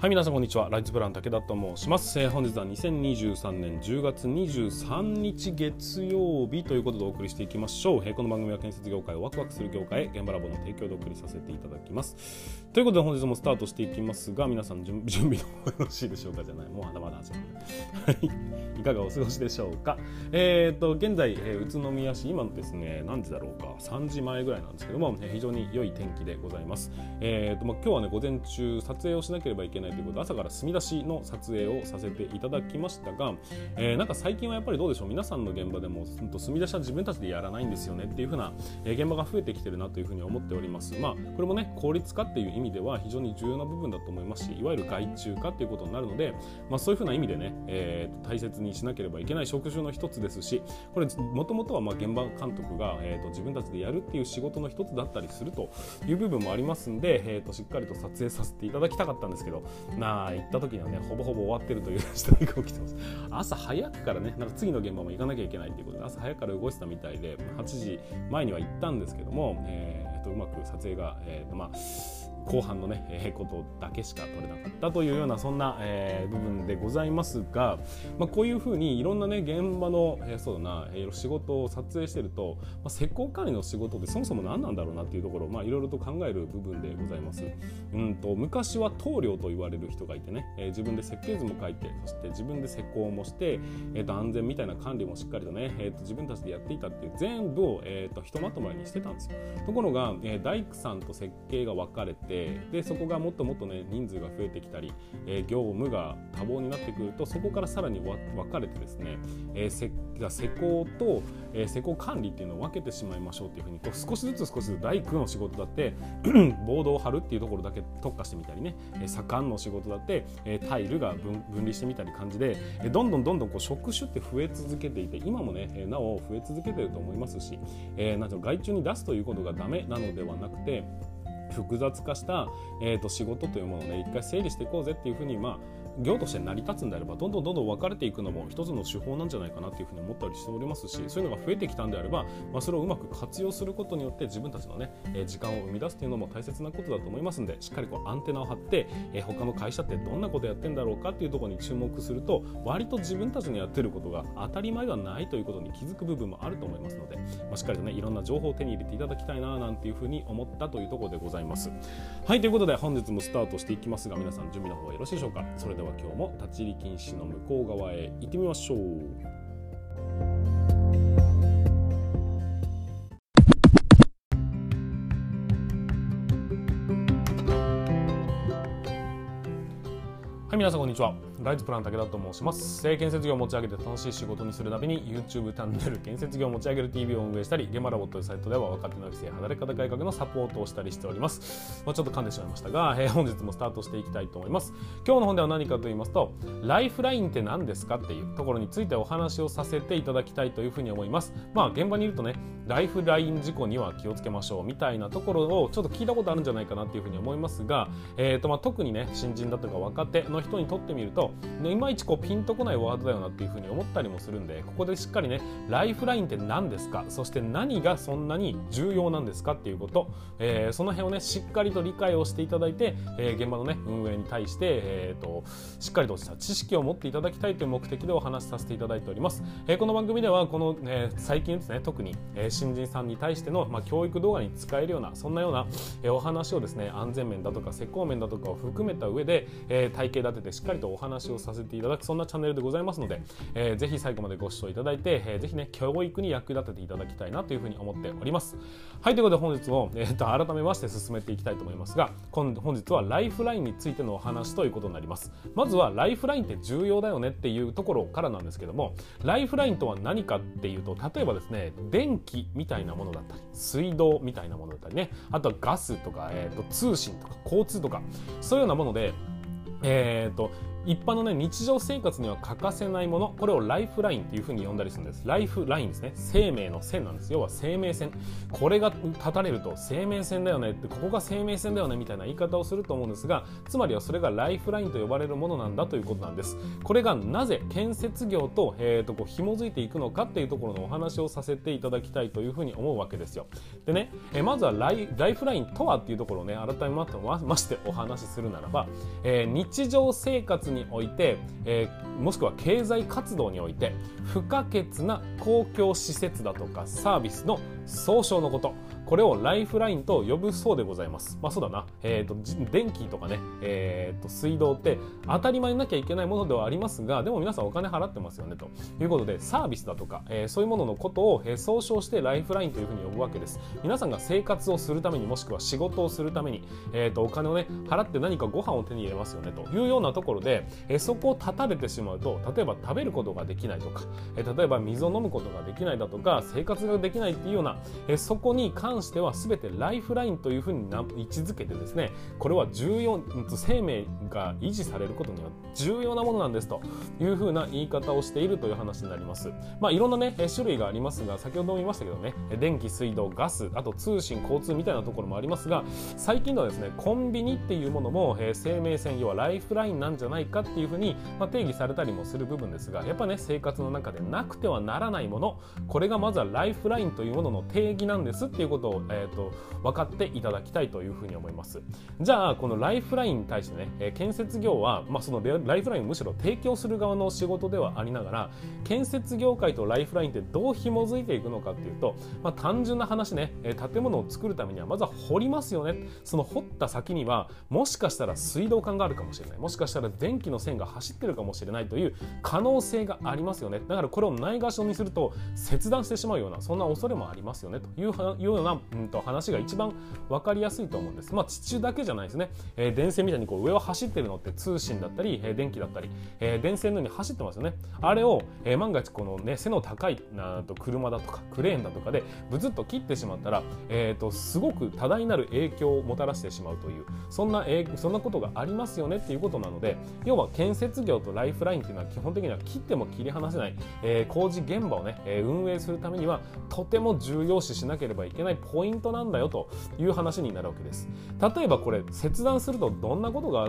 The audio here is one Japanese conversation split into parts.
はい皆さんこんにちは。ライズプラン武田と申します、えー、本日は2023年10月23日月曜日ということでお送りしていきましょう、えー、この番組は建設業界をワクワクする業界へ現場ラボの提供でお送りさせていただきます。ということで本日もスタートしていきますが皆さん準 備のよろしいでしょうか？じゃない。もうまだまだ始まるい。かがお過ごしでしょうか？えっ、ー、と現在、えー、宇都宮市今のですね何時だろうか？3時前ぐらいなんですけども、えー、非常に良い天気でございます。えっ、とまあ今日はね午前中撮影をしなければいけないということで朝から墨出しの撮影をさせていただきましたが、えー、なんか最近はやっぱりどうでしょう？皆さんの現場でも墨出しは自分たちでやらないんですよねっていう風な、え現場が増えてきてるなというふうに思っております。まあこれもね効率化っていう意味では非常に重要な部分だと思いますしいわゆる外注化っていうことになるので、まあ、そういうふうな意味でね、えー、大切にしなければいけない職種の一つですしこれもともとはまあ現場監督が、えー、と自分たちでやるっていう仕事の一つだったりするという部分もありますんで、えー、としっかりと撮影させていただきたかったんですけどまあ行った時にはねほぼほぼ終わってるという事態が起きてます。朝早くからねなんか次の現場も行かなきゃいけないということで朝早くから動いてたみたいで8時前には行ったんですけども、えー、とうまく撮影が、えーとまあ後半のね、えー、ことだけしか取れなかったというようなそんな、えー、部分でございますが、まあ、こういうふうにいろんなね現場の、えー、そうだな、えー、仕事を撮影してると、まあ、施工管理の仕事ってそもそも何なんだろうなっていうところを、まあ、いろいろと考える部分でございます。うんと昔は棟梁と言われる人がいてね、えー、自分で設計図も書いてそして自分で施工もして、えー、と安全みたいな管理もしっかりとね、えー、と自分たちでやっていたっていう全部を、えー、とひとまとまりにしてたんですよ。ところが、えー、大工さんと設計が分かれてでそこがもっともっとね人数が増えてきたり、えー、業務が多忙になってくるとそこからさらに分かれてですね、えー、施工と、えー、施工管理っていうのを分けてしまいましょうっていうふうにこう少しずつ少しずつ大工の仕事だって ボードを張るっていうところだけ特化してみたりね、えー、左官の仕事だって、えー、タイルが分分離してみたり感じで、えー、どんどんどんどんこう職種って増え続けていて今もね、えー、なお増え続けてると思いますし、えー、なんていうの外注に出すということがダメなのではなくて複雑化した、えーと、仕事というものをね一回整理していこうぜっていうふうにまあ業として成り立つんであればどんどんどんどん分かれていくのも一つの手法なんじゃないかなっていうふうに思ったりしておりますしそういうのが増えてきたんであれば、まあ、それをうまく活用することによって自分たちのね、え時間を生み出すっていうのも大切なことだと思いますんでしっかりこうアンテナを張って、え他の会社ってどんなことやってんだろうかっていうところに注目すると割と自分たちのやってることが当たり前ではないということに気づく部分もあると思いますので、まあ、しっかりとねいろんな情報を手に入れていただきたいななんていうふうに思ったというところでございます。はいということで本日もスタートしていきますが皆さん準備の方はよろしいでしょうか？それでは今日も立ち入り禁止の向こう側へ行ってみましょう。はい、皆さんこんにちは。ライズプラン武田と申します。建設業を持ち上げて楽しい仕事にするために YouTube チャンネル建設業を持ち上げる TV を運営したり、現場ラボというサイトでは若手の育成、働き方改革のサポートをしたりしております。まあ、ちょっと噛んでしまいましたが、えー、本日もスタートしていきたいと思います。今日の本では何かと言いますと、ライフラインって何ですかっていうところについてお話をさせていただきたいというふうに思います。まあ現場にいるとね、ライフライン事故には気をつけましょうみたいなところをちょっと聞いたことあるんじゃないかなっていうふうに思いますが、えーとまあ、特にね、新人だとか若手の人にとってみると、いまいちこうピンとこないワードだよなっていうふうに思ったりもするんでここでしっかりねライフラインって何ですか？そして何がそんなに重要なんですかっていうこと、えー、その辺をねしっかりと理解をしていただいて、えー、現場のね運営に対して、えーと、しっかりとした知識を持っていただきたいという目的でお話しさせていただいております、えー、この番組ではこの、え最近ですね特に、え新人さんに対しての、まあ、教育動画に使えるようなそんなような、えお話をですね安全面だとか施工面だとかを含めた上で、え体系だ立ててしっかりとお話をさせていただくそんなチャンネルでございますので、えー、ぜひ最後までご視聴いただいて、えー、ぜひね教育に役立てていただきたいなというふうに思っております。はいということで本日も、えーと、改めまして進めていきたいと思いますが今本日はライフラインについてのお話ということになります。まずはライフラインって重要だよねっていうところからなんですけどもライフラインとは何かっていうと例えばですね電気みたいなものだったり水道みたいなものだったりね。あとはガスとか、えーと通信とか交通とかそういうようなものでえーと、一般のね日常生活には欠かせないものこれをライフラインっていうふうに呼んだりするんです。ライフラインですね。生命の線なんです。要は生命線。これが立たれると生命線だよねってここが生命線だよねみたいな言い方をすると思うんですがつまりはそれがライフラインと呼ばれるものなんだということなんです。これがなぜ建設業と,、えー、とこう紐づいていくのかっていうところのお話をさせていただきたいというふうに思うわけですよ。でね、えまずはライライフラインとはっていうところをね改めましてお話しするならば、えー、日常生活において、えー、もしくは経済活動において不可欠な公共施設だとかサービスの総称のこと。これをライフラインと呼ぶそうでございます。まあそうだな。え、ー、と、電気とかね、え、ー、と、水道って当たり前になきゃいけないものではありますが、でも皆さんお金払ってますよね、ということで、サービスだとか、えー、そういうもののことを、え総称してライフラインというふうに呼ぶわけです。皆さんが生活をするために、もしくは仕事をするために、えっ、と、お金をね、払って何かご飯を手に入れますよね、というようなところで、えそこを断たれてしまうと、例えば食べることができないとか、え例えば水を飲むことができないだとか、生活ができないっていうような、えそこに関しては全てライフラインというふうに位置づけてですねこれは重要生命が維持されることには重要なものなんですというふうな言い方をしているという話になります。まあいろんなね種類がありますが先ほども言いましたけどね電気水道ガスあと通信交通みたいなところもありますが最近ではですねコンビニっていうものも、え生命線要はライフラインなんじゃないかっていうふうに、まあ、定義されたりもする部分ですがやっぱね生活の中でなくてはならないものこれがまずはライフラインというものの定義なんですっていうことを、えーと分かっていただきたいというふうに思います。じゃあこのライフラインに対してね、え建設業は、まあ、そのライフラインをむしろ提供する側の仕事ではありながら建設業界とライフラインってどう紐づいていくのかっていうと、まあ、単純な話ね、え建物を作るためにはまずは掘りますよね。その掘った先にはもしかしたら水道管があるかもしれない。もしかしたら電気の線が走ってるかもしれないという可能性がありますよね。だからこれをないがしろにすると切断してしまうようなそんな恐れもありますよね。というような、うん、と話が一番分かりやすいと思うんです。まあ、地中だけじゃないですね。えー、電線みたいにこう上を走ってるのって通信だったり、えー、電気だったり、えー、電線のように走ってますよね。あれを、えー、万が一このね、背の高いなと車だとかクレーンだとかでブツッと切ってしまったら、えーと、すごく多大なる影響をもたらしてしまうという、そんな、えー、そんなことがありますよねっていうことなので、要は建設業とライフラインっていうのは基本的には切っても切り離せない、えー、工事現場をね、えー、運営するためにはとても重要視しなければいけないポイントなんだよという話になるわけです。例えばこれ切断するとどんなことが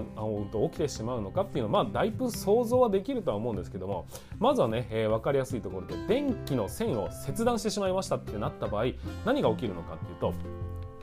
起きてしまうのかっていうのはまあだいぶ想像はできるとは思うんですけどもまずはね、えー、分かりやすいところで電気の線を切断してしまいましたってなった場合何が起きるのかっていうと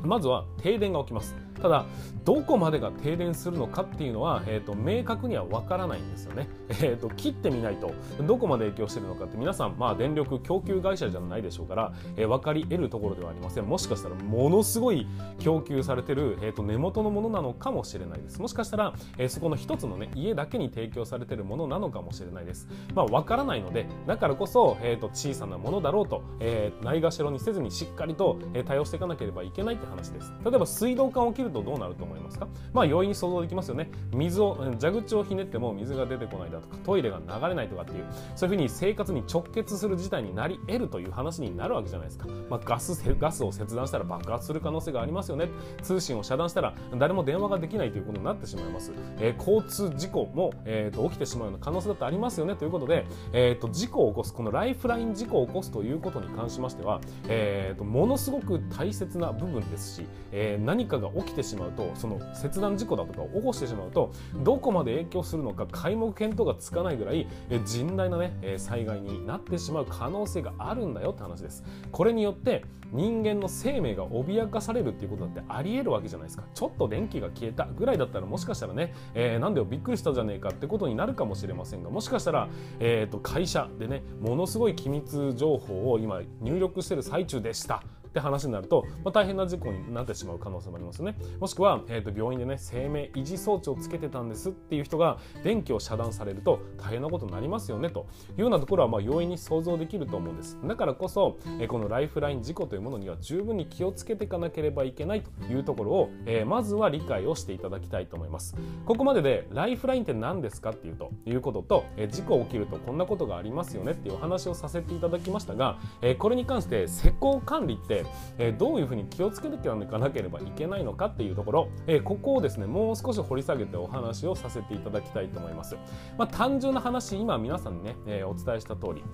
まずは停電が起きます。ただどこまでが停電するのかっていうのは、えーと、明確にはわからないんですよね、えーと、切ってみないとどこまで影響してるのかって皆さん、まあ、電力供給会社じゃないでしょうから、えー、分かり得るところではありません。もしかしたらものすごい供給されてる、えーと、根元のものなのかもしれないです。もしかしたら、えー、そこの一つのね家だけに提供されてるものなのかもしれないです。まあ分からないのでだからこそ、えー、と小さなものだろうと、えー、ないがしろにせずにしっかりと、えー、対応していかなければいけないって話です。例えば水道管を切るとどうなると思いますか？まあ容易に想像できますよね。水を蛇口をひねっても水が出てこないだとかトイレが流れないとかっていうそういうふうに生活に直結する事態になり得るという話になるわけじゃないですか、まあ、ガスガスを切断したら爆発する可能性がありますよね。通信を遮断したら誰も電話ができないということになってしまいます、えー、交通事故も、えーと、起きてしまうような可能性だってありますよね。ということで、えーと、事故を起こすこのライフライン事故を起こすということに関しましては、えーと、ものすごく大切な部分ですし、えー、何かが起きてしまうとその切断事故だとかを起こしてしまうとどこまで影響するのか皆目見当がつかないぐらい甚大なね災害になってしまう可能性があるんだよって話です。これによって人間の生命が脅かされるっていうことだってありえるわけじゃないですか。ちょっと電気が消えたぐらいだったらもしかしたらね、えー、なんでよびっくりしたじゃねえかってことになるかもしれませんがもしかしたら、えー、と会社でねものすごい機密情報を今入力してる最中でしたって話になると、まあ、大変な事故になってしまう可能性もありますよね。もしくは、えー、と病院でね生命維持装置をつけてたんですっていう人が電気を遮断されると大変なことになりますよねと。いうようなところはまあ容易に想像できると思うんです。だからこそ、えー、このライフライン事故というものには十分に気をつけていかなければいけないと。いうところを、えー、まずは理解をしていただきたいと思います。ここまででライフラインって何ですかっていうということと、えー、事故起きるとこんなことがありますよねっていうお話をさせていただきましたが、えー、これに関して施工管理ってえ、どういうふうに気をつけていかなければいけないのかっていうところ、え、ここをですねもう少し掘り下げてお話をさせていただきたいと思います。まあ、単純な話今皆さんにね、え、お伝えした通り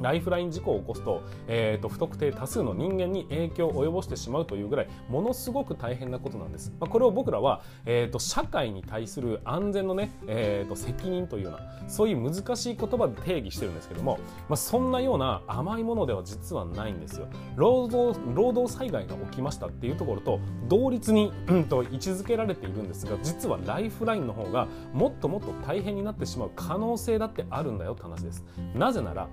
ライフライン事故を起こすと,、えーと、不特定多数の人間に影響を及ぼしてしまうというぐらいものすごく大変なことなんです、まあ、これを僕らは、えーと、社会に対する安全のね、えーと、責任というようなそういう難しい言葉で定義してるんですけども、まあ、そんなような甘いものでは実はないんですよ。労働労働災害が起きましたっていうところと同率に、うん、と位置づけられているんですが実はライフラインの方がもっともっと大変になってしまう可能性だってあるんだよって話です。なぜなら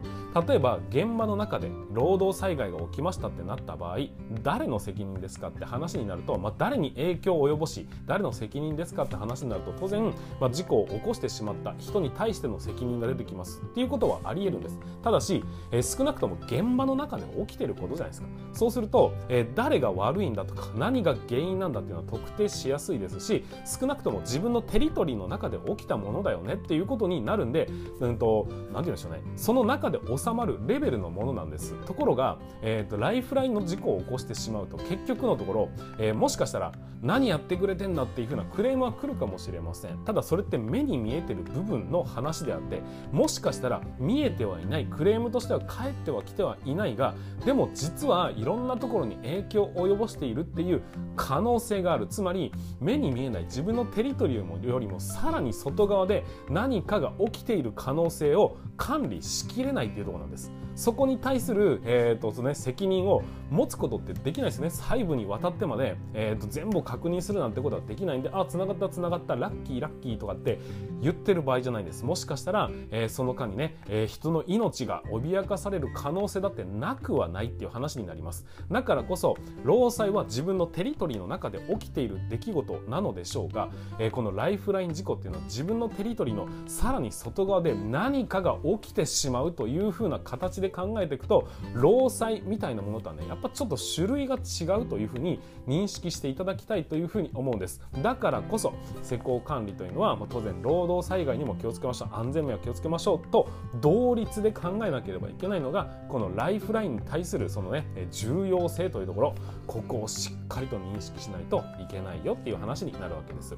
例例えば現場の中で労働災害が起きましたってなった場合誰の責任ですかって話になると、まあ、誰に影響を及ぼし誰の責任ですかって話になると当然、まあ、事故を起こしてしまった人に対しての責任が出てきます。っていうことはありえるんです。ただし、えー、少なくとも現場の中で起きてることじゃないですか。そうすると、えー、誰が悪いんだとか何が原因なんだっていうのは特定しやすいですし少なくとも自分のテリトリーの中で起きたものだよねっていうことになるんでうんと何て言うんでしょうね。その中で収まるレベルのものなんです。ところが、えーと、ライフラインの事故を起こしてしまうと結局のところ、えー、もしかしたら何やってくれてんだっていうふうなクレームは来るかもしれません。ただそれって目に見えてる部分の話であってもしかしたら見えてはいないクレームとしては返ってはきてはいないがでも実はいろんなところに影響を及ぼしているっていう可能性がある。つまり目に見えない自分のテリトリーよりもさらに外側で何かが起きている可能性を管理しきれないっていうところなんです。そこに対する、えーとね、責任を持つことってできないですね。細部にわたってまで、えーと、全部確認するなんてことはできないんであ繋がった繋がったラッキーラッキーとかって言ってる場合じゃないんです。もしかしたら、えー、その間にね、えー、人の命が脅かされる可能性だってなくはないっていう話になります。だからこそ労災は自分のテリトリーの中で起きている出来事なのでしょうが、えー、このライフライン事故っていうのは自分のテリトリーのさらに外側で何かが起きてしまうというふうな形で考えていくと労災みたいなものとはねやっぱちょっと種類が違うというふうに認識していただきたいというふうに思うんです。だからこそ施工管理というのは、まあ、当然労働災害にも気をつけましょう。安全面は気をつけましょうと同率で考えなければいけないのがこのライフラインに対するそのね重要性というところ。ここをしっかりと認識しないといけないよっていう話になるわけです。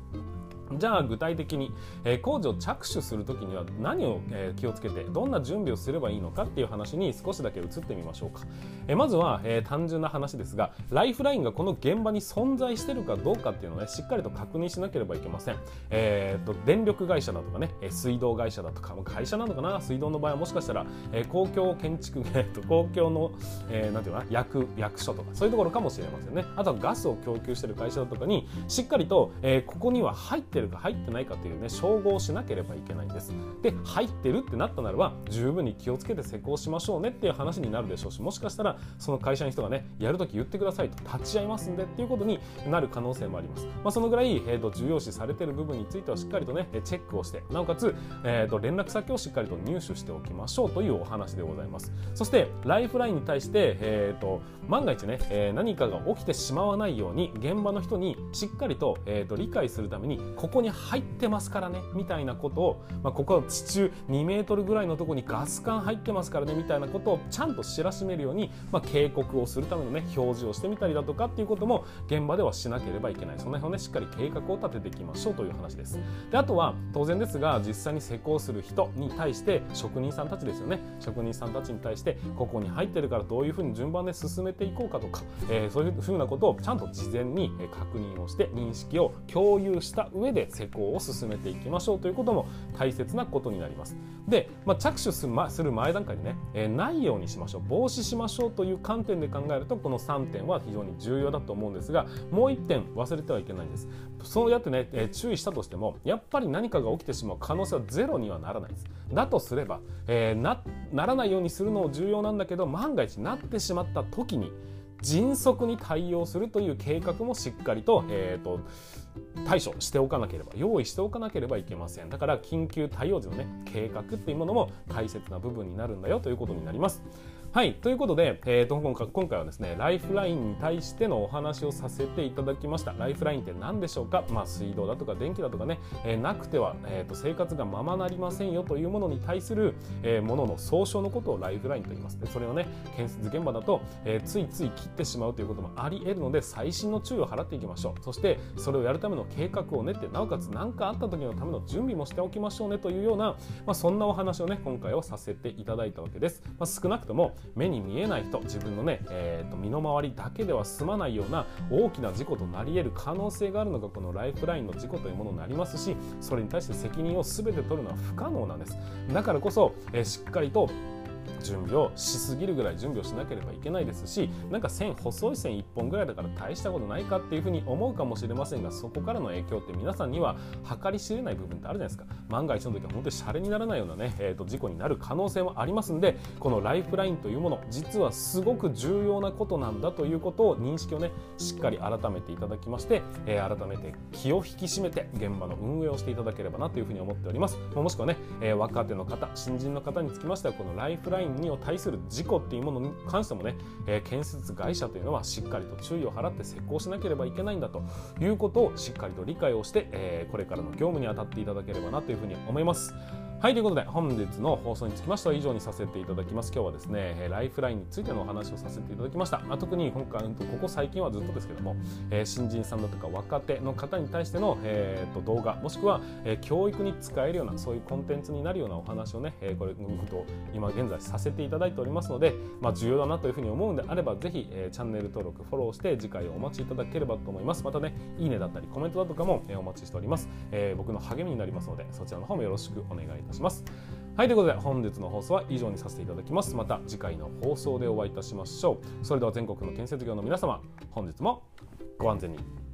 じゃあ具体的に、えー、工事を着手する時には何を、えー、気をつけてどんな準備をすればいいのかっていう話に少しだけ移ってみましょうか、えー、まずは、え単純な話ですがライフラインがこの現場に存在してるかどうかっていうのを、ね、しっかりと確認しなければいけません、えーと、電力会社だとかね水道会社だとか会社なのかな？水道の場合はもしかしたら、え公共建築、えーと、公共の、えー、なんていうかな？役役所とかそういうところかもしれませんね。あとはガスを供給してる会社だとかにしっかりと、えここには入ってってるか入ってないかというね照合しなければいけないんです。で入ってるってなったならば十分に気をつけて施工しましょうねっていう話になるでしょうしもしかしたらその会社の人がねやるとき言ってくださいと立ち会いますんでっていうことになる可能性もあります、まあ、そのぐらい、えーと、重要視されてる部分についてはしっかりとねチェックをしてなおかつ、えーと、連絡先をしっかりと入手しておきましょうというお話でございます。そしてライフラインに対して、えーと、万が一ね、えー、何かが起きてしまわないように現場の人にしっかりと,、えー、と理解するためにここに入ってますからねみたいなことを、まあ、ここは地中2メートルぐらいのところにガス管入ってますからねみたいなことをちゃんと知らしめるように、まあ、警告をするためのね表示をしてみたりだとかっていうことも現場ではしなければいけない。その辺をねしっかり計画を立てていきましょうという話です。であとは当然ですが実際に施工する人に対して職人さんたちですよね。職人さんたちに対してここに入ってるからどういうふうに順番で進めていこうかとか、えー、そういうふうなことをちゃんと事前に確認をして認識を共有した上でで施工を進めていきましょうということも大切なことになります。で、まあ、着手する前段階でね、えー、ないようにしましょう防止しましょうという観点で考えるとこの3点は非常に重要だと思うんですがもう1点忘れてはいけないんです。そうやってね、えー、注意したとしてもやっぱり何かが起きてしまう可能性はゼロにはならないです。だとすれば、えー、なならないようにするのも重要なんだけど万が一なってしまった時に迅速に対応するという計画もしっかりと,、えーと、対処しておかなければ用意しておかなければいけません。だから緊急対応時のね計画っていうものも大切な部分になるんだよということになります。はいということで、えーと、今回はですねライフラインに対してのお話をさせていただきました。ライフラインって何でしょうか、まあ、水道だとか電気だとかね、えー、なくては、えーと、生活がままなりませんよというものに対する、えー、ものの総称のことをライフラインと言います。でそれをね建設現場だと、えー、ついつい切ってしまうということもあり得るので細心の注意を払っていきましょう。そしてそれをやるための計画を練ってなおかつ何かあった時のための準備もしておきましょうねというような、まあ、そんなお話をね今回はさせていただいたわけです、まあ、少なくとも目に見えない人自分のね、えーと、身の回りだけでは済まないような大きな事故となり得る可能性があるのがこのライフラインの事故というものになりますしそれに対して責任を全て取るのは不可能なんです。だからこそ、えー、しっかりと準備をしすぎるぐらい準備をしなければいけないですしなんか線細い線1本ぐらいだから大したことないかっていうふうに思うかもしれませんがそこからの影響って皆さんには計り知れない部分ってあるじゃないですか。万が一の時は本当にシャレにならないようなね、えー、と事故になる可能性もありますんでこのライフラインというもの実はすごく重要なことなんだということを認識をねしっかり改めていただきまして、えー、改めて気を引き締めて現場の運営をしていただければなというふうに思っております。もしくはね、えー、若手の方新人の方につきましてはこのライフラインに対する事故っていうものに関してもね、えー、建設会社というのはしっかりと注意を払って施工しなければいけないんだということをしっかりと理解をして、えー、これからの業務に当たっていただければなというふうに思います。はいということで本日の放送につきましては以上にさせていただきます。今日はですねライフラインについてのお話をさせていただきました、まあ、特に今回ここ最近はずっとですけども、えー、新人さんだとか若手の方に対しての、えー、と動画もしくは、えー、教育に使えるようなそういうコンテンツになるようなお話をね、えー、これと今現在させていただいておりますので、まあ、重要だなというふうに思うんであればぜひ、えー、チャンネル登録フォローして次回をお待ちいただければと思います。またねいいねだったりコメントだとかも、えー、お待ちしております、えー、僕の励みになりますのでそちらの方もよろしくお願いいたします。はいということで本日の放送は以上にさせていただきます。また次回の放送でお会いいたしましょう。それでは全国の建設業の皆様本日もご安全に。